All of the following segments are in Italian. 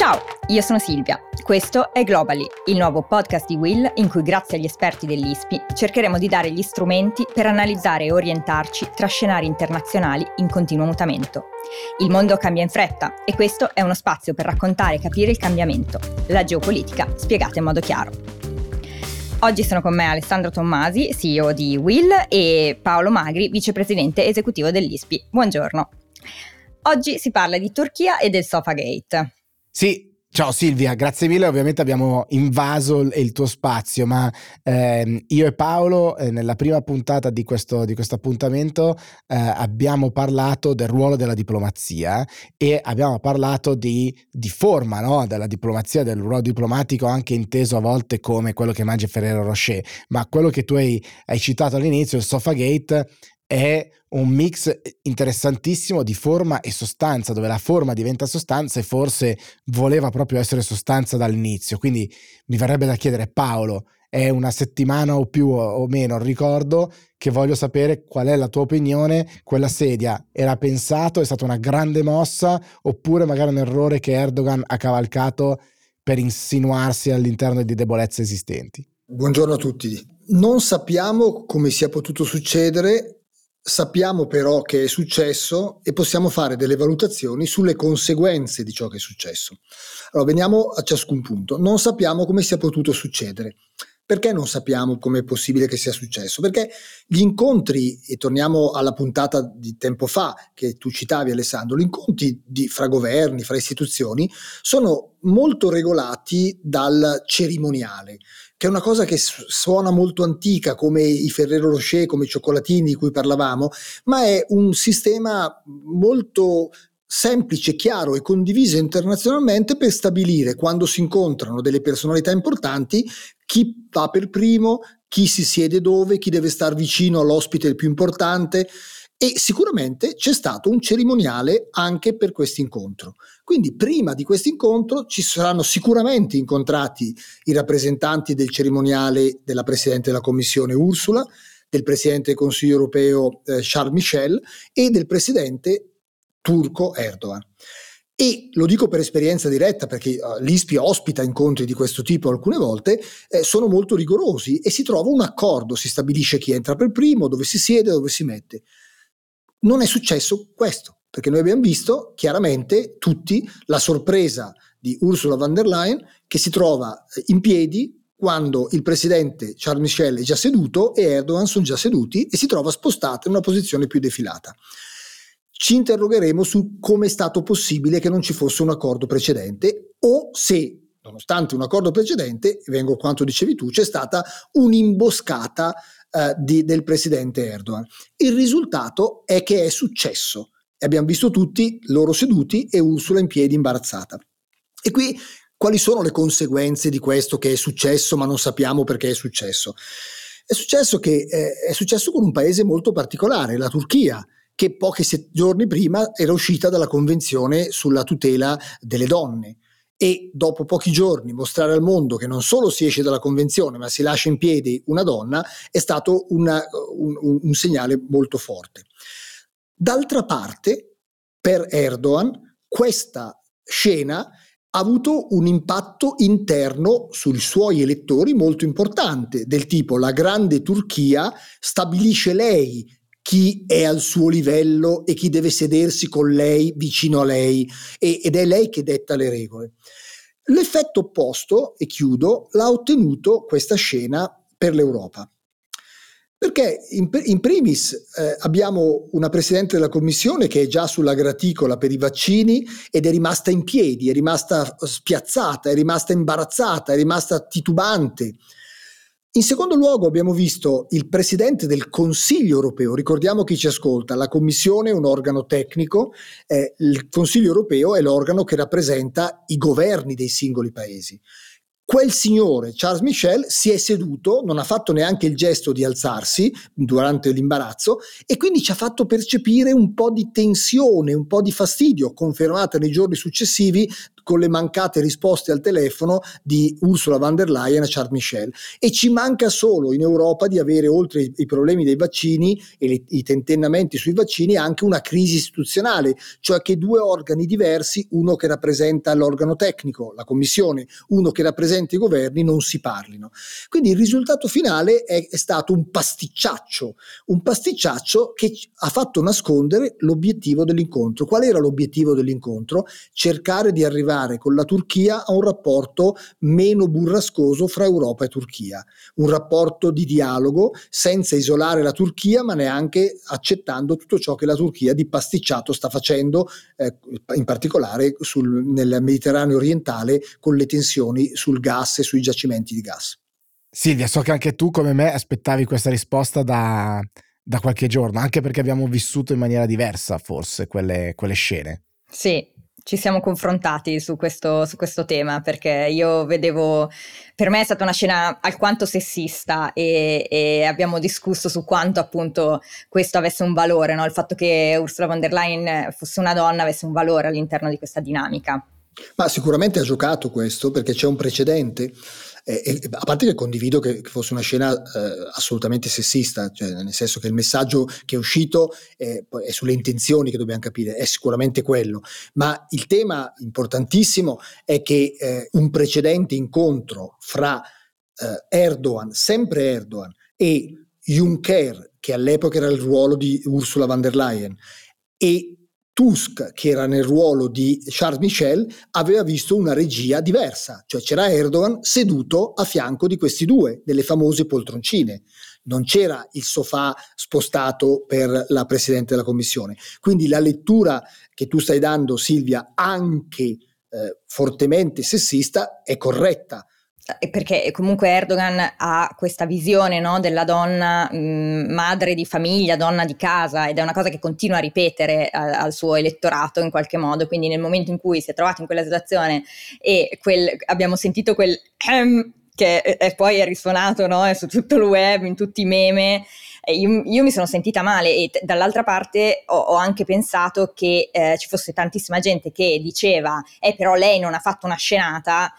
Ciao, io sono Silvia. Questo è Globally, il nuovo podcast di Will in cui grazie agli esperti dell'ISPI cercheremo di dare gli strumenti per analizzare e orientarci tra scenari internazionali in continuo mutamento. Il mondo cambia in fretta e questo è uno spazio per raccontare e capire il cambiamento, la geopolitica spiegata in modo chiaro. Oggi sono con me Alessandro Tommasi, CEO di Will, e Paolo Magri, vicepresidente esecutivo dell'ISPI. Buongiorno. Oggi si parla di Turchia e del Sofagate. Sì, Ciao Silvia, grazie mille. Ovviamente abbiamo invaso il tuo spazio, ma ehm, io e Paolo eh, nella prima puntata di questo, di questo appuntamento eh, abbiamo parlato del ruolo della diplomazia e abbiamo parlato di, di forma no? della diplomazia, del ruolo diplomatico anche inteso a volte come quello che mangia Ferrero Rocher, ma quello che tu hai, hai citato all'inizio, il Sofagate, è un mix interessantissimo di forma e sostanza, dove la forma diventa sostanza e forse voleva proprio essere sostanza dall'inizio. Quindi mi verrebbe da chiedere, Paolo, è una settimana o più o meno, ricordo che voglio sapere qual è la tua opinione, quella sedia era pensato, è stata una grande mossa oppure magari un errore che Erdogan ha cavalcato per insinuarsi all'interno di debolezze esistenti? Buongiorno a tutti. Non sappiamo come sia potuto succedere Sappiamo però che è successo e possiamo fare delle valutazioni sulle conseguenze di ciò che è successo. Allora, veniamo a ciascun punto. Non sappiamo come sia potuto succedere. Perché non sappiamo come è possibile che sia successo? Perché gli incontri, e torniamo alla puntata di tempo fa che tu citavi Alessandro, gli incontri di, fra governi, fra istituzioni, sono molto regolati dal cerimoniale che è una cosa che suona molto antica come i Ferrero Rocher, come i cioccolatini di cui parlavamo, ma è un sistema molto semplice, chiaro e condiviso internazionalmente per stabilire quando si incontrano delle personalità importanti chi va per primo, chi si siede dove, chi deve stare vicino all'ospite più importante e sicuramente c'è stato un cerimoniale anche per questo incontro. Quindi prima di questo incontro ci saranno sicuramente incontrati i rappresentanti del cerimoniale della Presidente della Commissione Ursula, del Presidente del Consiglio europeo eh, Charles Michel e del Presidente turco Erdogan. E lo dico per esperienza diretta perché uh, l'ISPI ospita incontri di questo tipo alcune volte, eh, sono molto rigorosi e si trova un accordo, si stabilisce chi entra per primo, dove si siede, dove si mette. Non è successo questo, perché noi abbiamo visto chiaramente tutti la sorpresa di Ursula von der Leyen che si trova eh, in piedi quando il presidente Charles Michel è già seduto e Erdogan sono già seduti e si trova spostata in una posizione più defilata. Ci interrogheremo su come è stato possibile che non ci fosse un accordo precedente o se, nonostante un accordo precedente, vengo a quanto dicevi tu, c'è stata un'imboscata eh, di, del presidente Erdogan. Il risultato è che è successo e abbiamo visto tutti loro seduti e Ursula in piedi imbarazzata. E qui quali sono le conseguenze di questo che è successo ma non sappiamo perché è successo? È successo che eh, è successo con un paese molto particolare, la Turchia, che pochi giorni prima era uscita dalla Convenzione sulla tutela delle donne e dopo pochi giorni mostrare al mondo che non solo si esce dalla convenzione ma si lascia in piedi una donna è stato una, un, un segnale molto forte. D'altra parte, per Erdogan, questa scena ha avuto un impatto interno sui suoi elettori molto importante, del tipo la grande Turchia stabilisce lei chi è al suo livello e chi deve sedersi con lei, vicino a lei, e, ed è lei che detta le regole. L'effetto opposto, e chiudo, l'ha ottenuto questa scena per l'Europa. Perché in, in primis eh, abbiamo una Presidente della Commissione che è già sulla graticola per i vaccini ed è rimasta in piedi, è rimasta spiazzata, è rimasta imbarazzata, è rimasta titubante, in secondo luogo abbiamo visto il Presidente del Consiglio europeo, ricordiamo chi ci ascolta, la Commissione è un organo tecnico, eh, il Consiglio europeo è l'organo che rappresenta i governi dei singoli paesi. Quel signore, Charles Michel, si è seduto, non ha fatto neanche il gesto di alzarsi durante l'imbarazzo e quindi ci ha fatto percepire un po' di tensione, un po' di fastidio, confermata nei giorni successivi con le mancate risposte al telefono di Ursula von der Leyen a Charles Michel. E ci manca solo in Europa di avere, oltre i, problemi dei vaccini e le, i tentennamenti sui vaccini, anche una crisi istituzionale, cioè che due organi diversi, uno che rappresenta l'organo tecnico, la Commissione, uno che rappresenta i governi, non si parlino. Quindi il risultato finale è, è stato un pasticciaccio, un pasticciaccio che ha fatto nascondere l'obiettivo dell'incontro. Qual era l'obiettivo dell'incontro? Cercare di arrivare con la Turchia a un rapporto meno burrascoso fra Europa e Turchia, un rapporto di dialogo senza isolare la Turchia, ma neanche accettando tutto ciò che la Turchia di pasticciato sta facendo, eh, in particolare sul, nel Mediterraneo orientale con le tensioni sul gas e sui giacimenti di gas. Silvia, so che anche tu come me aspettavi questa risposta da, da qualche giorno, anche perché abbiamo vissuto in maniera diversa forse quelle, quelle scene. Sì, ci siamo confrontati su questo, su questo, tema perché io vedevo, per me è stata una scena alquanto sessista e, e abbiamo discusso su quanto appunto questo avesse un valore, no? il fatto che Ursula von der Leyen fosse una donna avesse un valore all'interno di questa dinamica. Ma sicuramente ha giocato questo perché c'è un precedente. Eh, a parte che condivido che, che fosse una scena eh, assolutamente sessista, cioè nel senso che il messaggio che è uscito è, è, sulle intenzioni che dobbiamo capire, è sicuramente quello, ma il tema importantissimo è che eh, un precedente incontro fra eh, Erdogan, sempre Erdogan, e Juncker, che all'epoca era il ruolo di Ursula von der Leyen, e Tusk, che era nel ruolo di Charles Michel, aveva visto una regia diversa, cioè c'era Erdogan seduto a fianco di questi due, delle famose poltroncine. Non c'era il sofà spostato per la Presidente della Commissione. Quindi la lettura che tu stai dando, Silvia, anche eh, fortemente sessista, è corretta perché comunque Erdogan ha questa visione no, della donna mh, madre di famiglia, donna di casa ed è una cosa che continua a ripetere a, al suo elettorato in qualche modo, quindi nel momento in cui si è trovato in quella situazione e quel, abbiamo sentito quel ehm, che è, poi è risuonato no, su tutto il web, in tutti i meme, io, io, mi sono sentita male. E t- dall'altra parte ho, ho, anche pensato che eh, ci fosse tantissima gente che diceva eh però lei non ha fatto una scenata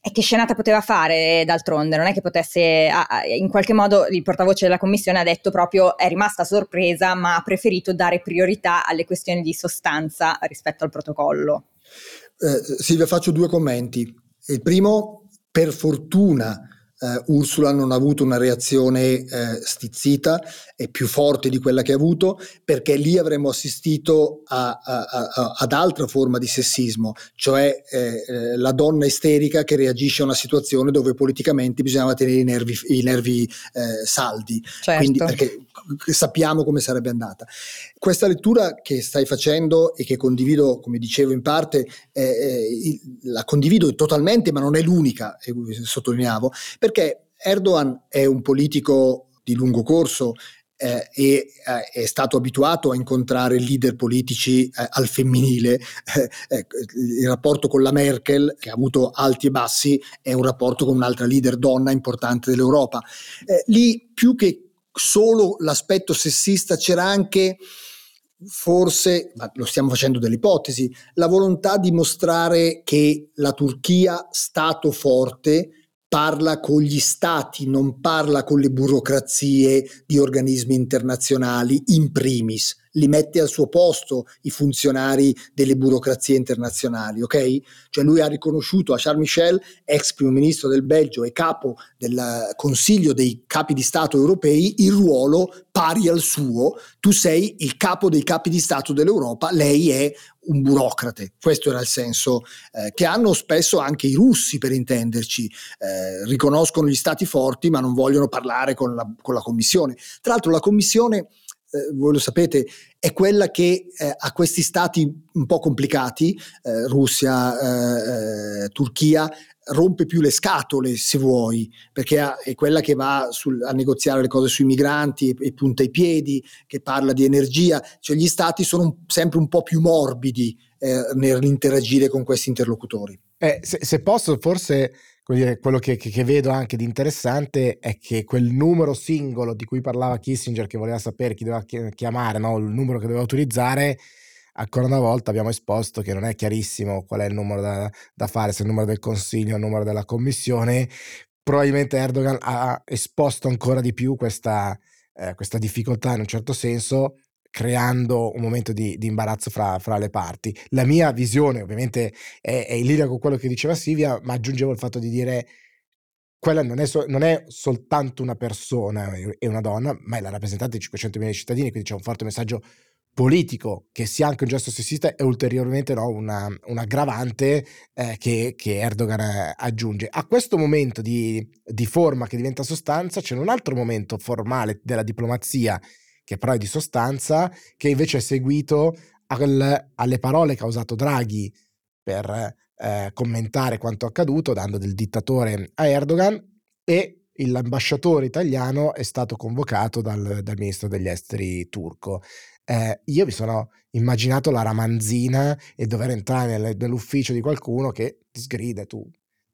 e che scenata poteva fare d'altronde? Non è che potesse, in qualche modo il portavoce della commissione ha detto proprio è rimasta sorpresa ma ha preferito dare priorità alle questioni di sostanza rispetto al protocollo. Eh, Silvia, faccio due commenti. Il primo, per fortuna Uh, Ursula non ha avuto una reazione uh, stizzita e più forte di quella che ha avuto, perché lì avremmo assistito a, a, a, ad altra forma di sessismo, cioè eh, eh, la donna isterica che reagisce a una situazione dove politicamente bisognava tenere i nervi, i nervi eh, saldi, certo. Quindi, perché sappiamo come sarebbe andata. Questa lettura che stai facendo e che condivido, come dicevo in parte, la condivido totalmente, ma non è l'unica, sottolineavo, perché Erdogan è un politico di lungo corso eh, e eh, è stato abituato a incontrare leader politici eh, al femminile. Eh, il rapporto con la Merkel, che ha avuto alti e bassi, è un rapporto con un'altra leader donna importante dell'Europa. Eh, lì più che solo l'aspetto sessista c'era anche forse, ma lo stiamo facendo delle ipotesi, la volontà di mostrare che la Turchia, Stato forte, parla con gli stati, non parla con le burocrazie di organismi internazionali in primis, li mette al suo posto i funzionari delle burocrazie internazionali, ok? Cioè lui ha riconosciuto a Charles Michel, ex primo ministro del Belgio e capo del Consiglio dei capi di Stato europei, il ruolo pari al suo, tu sei il capo dei capi di Stato dell'Europa, lei è un burocrate, questo era il senso eh, che hanno spesso anche i russi per intenderci, eh, riconoscono gli stati forti ma non vogliono parlare con la, con la Commissione. Tra l'altro la Commissione eh, voi lo sapete, è quella che eh, a questi stati un po' complicati, eh, Russia, eh, eh, Turchia, rompe più le scatole, se vuoi, perché è quella che va sul, a negoziare le cose sui migranti e, e, punta i piedi, che parla di energia, cioè gli stati sono un, sempre un po' più morbidi eh, nell'interagire con questi interlocutori. Se, se posso, forse dire, quello che, che, che, vedo anche di interessante è che quel numero singolo di cui parlava Kissinger, che voleva sapere chi doveva chiamare, no? il numero che doveva utilizzare, ancora una volta abbiamo esposto che non è chiarissimo qual è il numero da, da fare, se è il numero del Consiglio o il numero della Commissione. Probabilmente Erdogan ha esposto ancora di più questa, eh, questa difficoltà in un certo senso, creando un momento di, di imbarazzo fra, fra, le parti. La mia visione ovviamente è, è in linea con quello che diceva Silvia, ma aggiungevo il fatto di dire quella non è, so, non è, soltanto una persona e una donna, ma è la rappresentante di 500 milioni di cittadini, quindi c'è un forte messaggio politico che sia anche un gesto sessista e ulteriormente no, una, un aggravante eh, che, che, Erdogan eh, aggiunge. A questo momento di, di, forma che diventa sostanza c'è un altro momento formale della diplomazia che però è di sostanza, che invece è seguito al, alle parole che ha usato Draghi per eh, commentare quanto accaduto, dando del dittatore a Erdogan e l'ambasciatore italiano è stato convocato dal, dal ministro degli esteri turco. Eh, io mi sono immaginato la ramanzina e dover entrare nel, nell'ufficio di qualcuno che ti sgrida, tu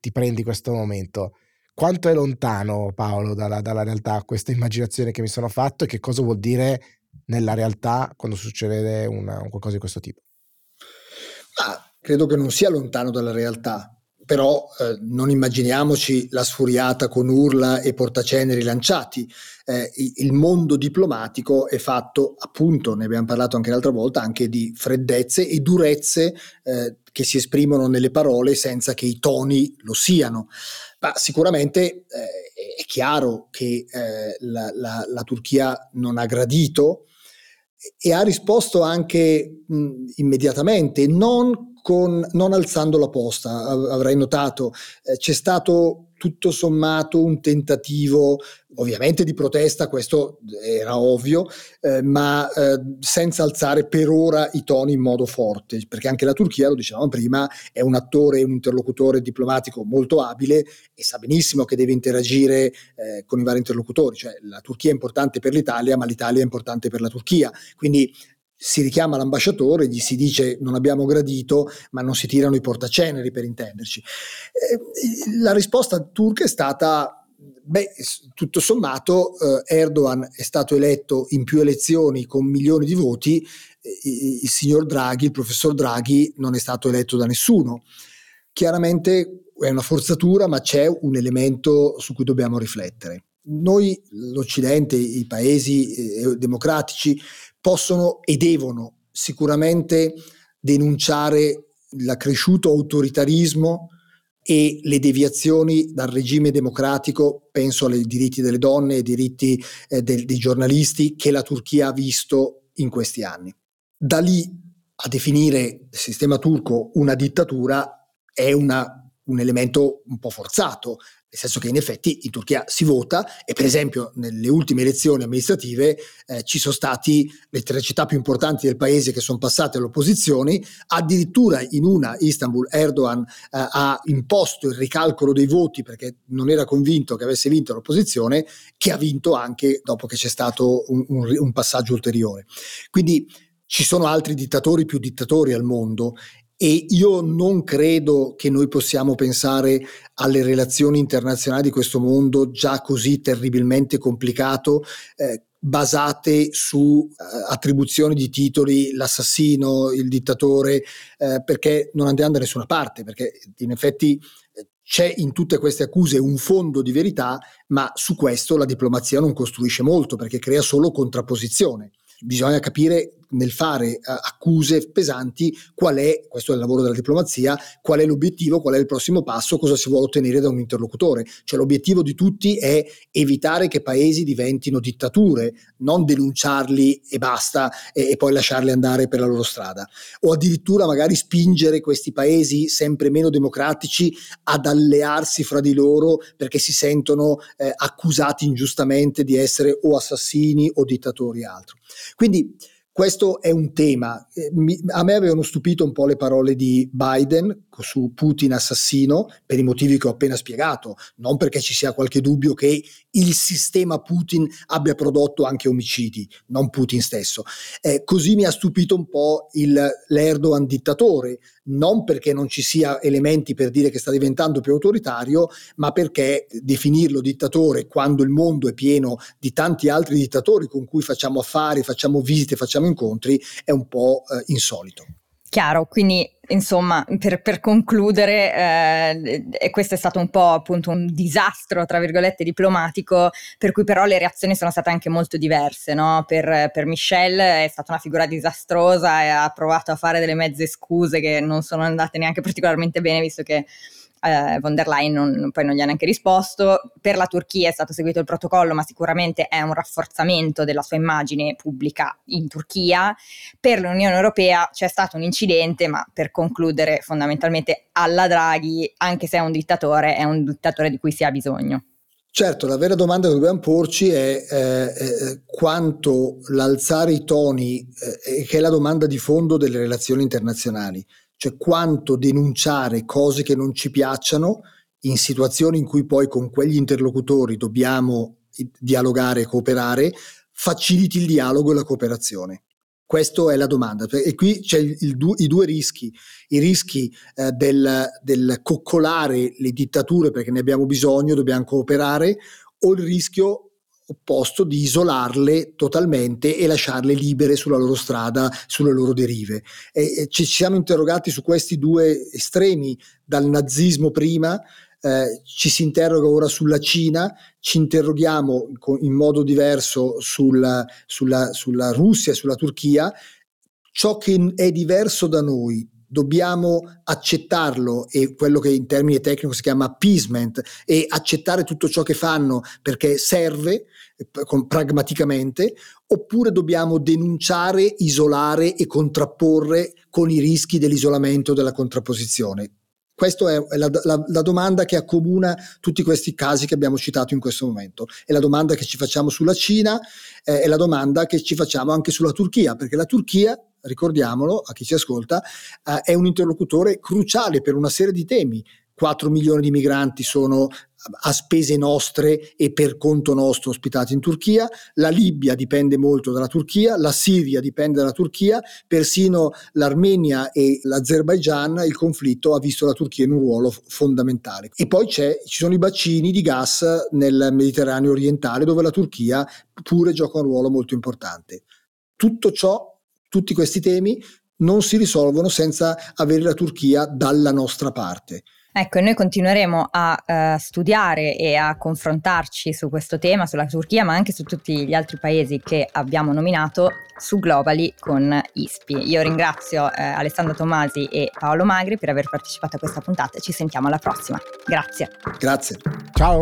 ti prendi questo momento. Quanto è lontano, Paolo, dalla, dalla realtà questa immaginazione che mi sono fatto e che cosa vuol dire nella realtà quando succede una, qualcosa di questo tipo? Ah, credo che non sia lontano dalla realtà, però eh, non immaginiamoci la sfuriata con urla e portaceneri lanciati. Eh, il mondo diplomatico è fatto, appunto, ne abbiamo parlato anche l'altra volta, anche di freddezze e durezze eh, che si esprimono nelle parole senza che i toni lo siano. Ma sicuramente eh, è chiaro che eh, la, la, la Turchia non ha gradito e ha risposto anche mh, immediatamente, non con, non alzando la posta, avrai notato, eh, c'è stato tutto sommato un tentativo ovviamente di protesta, questo era ovvio, eh, ma eh, senza alzare per ora i toni in modo forte, perché anche la Turchia, lo dicevamo prima, è un attore, un interlocutore diplomatico molto abile e sa benissimo che deve interagire eh, con i vari interlocutori, cioè la Turchia è importante per l'Italia, ma l'Italia è importante per la Turchia, quindi si richiama l'ambasciatore, gli si dice non abbiamo gradito, ma non si tirano i portaceneri per intenderci. Eh, la risposta turca è stata, beh, tutto sommato eh, Erdogan è stato eletto in più elezioni con milioni di voti, il signor Draghi, il professor Draghi, non è stato eletto da nessuno. Chiaramente è una forzatura, ma c'è un elemento su cui dobbiamo riflettere. Noi, l'Occidente, i paesi eh, democratici, possono e devono sicuramente denunciare l'accresciuto autoritarismo e le deviazioni dal regime democratico, penso ai diritti delle donne, ai diritti eh, del, dei giornalisti che la Turchia ha visto in questi anni. Da lì a definire il sistema turco una dittatura è una, un elemento un po' forzato, nel senso che in effetti in Turchia si vota e per esempio nelle ultime elezioni amministrative eh, ci sono stati le tre città più importanti del paese che sono passate alle opposizioni, addirittura in una Istanbul Erdogan eh, ha imposto il ricalcolo dei voti perché non era convinto che avesse vinto l'opposizione, che ha vinto anche dopo che c'è stato un, un, un passaggio ulteriore. Quindi ci sono altri dittatori più dittatori al mondo e io non credo che noi possiamo pensare alle relazioni internazionali di questo mondo già così terribilmente complicato. Eh, basate su eh, attribuzioni di titoli, l'assassino, il dittatore, eh, perché non andiamo da nessuna parte, perché in effetti eh, c'è in tutte queste accuse un fondo di verità, ma su questo la diplomazia non costruisce molto perché crea solo contrapposizione bisogna capire nel fare uh, accuse pesanti qual è, questo è il lavoro della diplomazia, qual è l'obiettivo, qual è il prossimo passo, cosa si vuole ottenere da un interlocutore. Cioè l'obiettivo di tutti è evitare che paesi diventino dittature, non denunciarli e basta e, e poi lasciarli andare per la loro strada. O addirittura magari spingere questi paesi sempre meno democratici ad allearsi fra di loro perché si sentono eh, accusati ingiustamente di essere o assassini o dittatori e altro. Quindi questo è un tema. Eh, a me avevano stupito un po' le parole di Biden su Putin assassino per i motivi che ho appena spiegato, non perché ci sia qualche dubbio che il sistema Putin abbia prodotto anche omicidi, non Putin stesso. Eh, così mi ha stupito un po' il, l'Erdogan dittatore, non perché non ci sia elementi per dire che sta diventando più autoritario, ma perché definirlo dittatore quando il mondo è pieno di tanti altri dittatori con cui facciamo affari, facciamo visite, facciamo incontri, è un po' eh, insolito. Chiaro, quindi insomma, per, per concludere, eh, questo è stato un po' appunto un disastro, tra virgolette, diplomatico, per cui però le reazioni sono state anche molto diverse, no? Per, per Michel è stata una figura disastrosa e ha provato a fare delle mezze scuse che non sono andate neanche particolarmente bene, visto che eh, von der Leyen non, poi non gli ha neanche risposto. Per la Turchia è stato seguito il protocollo, ma sicuramente è un rafforzamento della sua immagine pubblica in Turchia. Per l'Unione Europea c'è stato un incidente, ma per concludere fondamentalmente alla Draghi, anche se è un dittatore, è un dittatore di cui si ha bisogno. Certo, la vera domanda che dobbiamo porci è eh, eh, quanto l'alzare i toni, eh, che è la domanda di fondo delle relazioni internazionali, cioè quanto denunciare cose che non ci piacciono in situazioni in cui poi con quegli interlocutori dobbiamo dialogare e cooperare, faciliti il dialogo e la cooperazione. Questa è la domanda. E qui c'è il, il, i due rischi. I rischi eh, del, del coccolare le dittature perché ne abbiamo bisogno, dobbiamo cooperare, o il rischio opposto di isolarle totalmente e lasciarle libere sulla loro strada, sulle loro derive. E, ci siamo interrogati su questi due estremi, dal nazismo prima, eh, ci si interroga ora sulla Cina, ci interroghiamo in modo diverso sulla, sulla, sulla Russia sulla Turchia. Ciò che è diverso da noi dobbiamo accettarlo e quello che in termini tecnici si chiama appeasement e accettare tutto ciò che fanno perché serve eh, pragmaticamente oppure dobbiamo denunciare, isolare e contrapporre con i rischi dell'isolamento della contrapposizione. Questa è la, la, la, domanda che accomuna tutti questi casi che abbiamo citato in questo momento. È la domanda che ci facciamo sulla Cina, eh, è la domanda che ci facciamo anche sulla Turchia, perché la Turchia ricordiamolo a chi ci ascolta, eh, è un interlocutore cruciale per una serie di temi. 4 milioni di migranti sono a spese nostre e per conto nostro ospitati in Turchia, la Libia dipende molto dalla Turchia, la Siria dipende dalla Turchia, persino l'Armenia e l'Azerbaigian il conflitto ha visto la Turchia in un ruolo fondamentale. E poi ci sono i bacini di gas nel Mediterraneo orientale dove la Turchia pure gioca un ruolo molto importante. Tutto ciò tutti questi temi non si risolvono senza avere la Turchia dalla nostra parte. Ecco, noi continueremo a uh, studiare e a confrontarci su questo tema, sulla Turchia, ma anche su tutti gli altri paesi che abbiamo nominato su Globally con ISPI. Io ringrazio eh, Alessandro Tomasi e Paolo Magri per aver partecipato a questa puntata e ci sentiamo alla prossima. Grazie. Grazie. Ciao.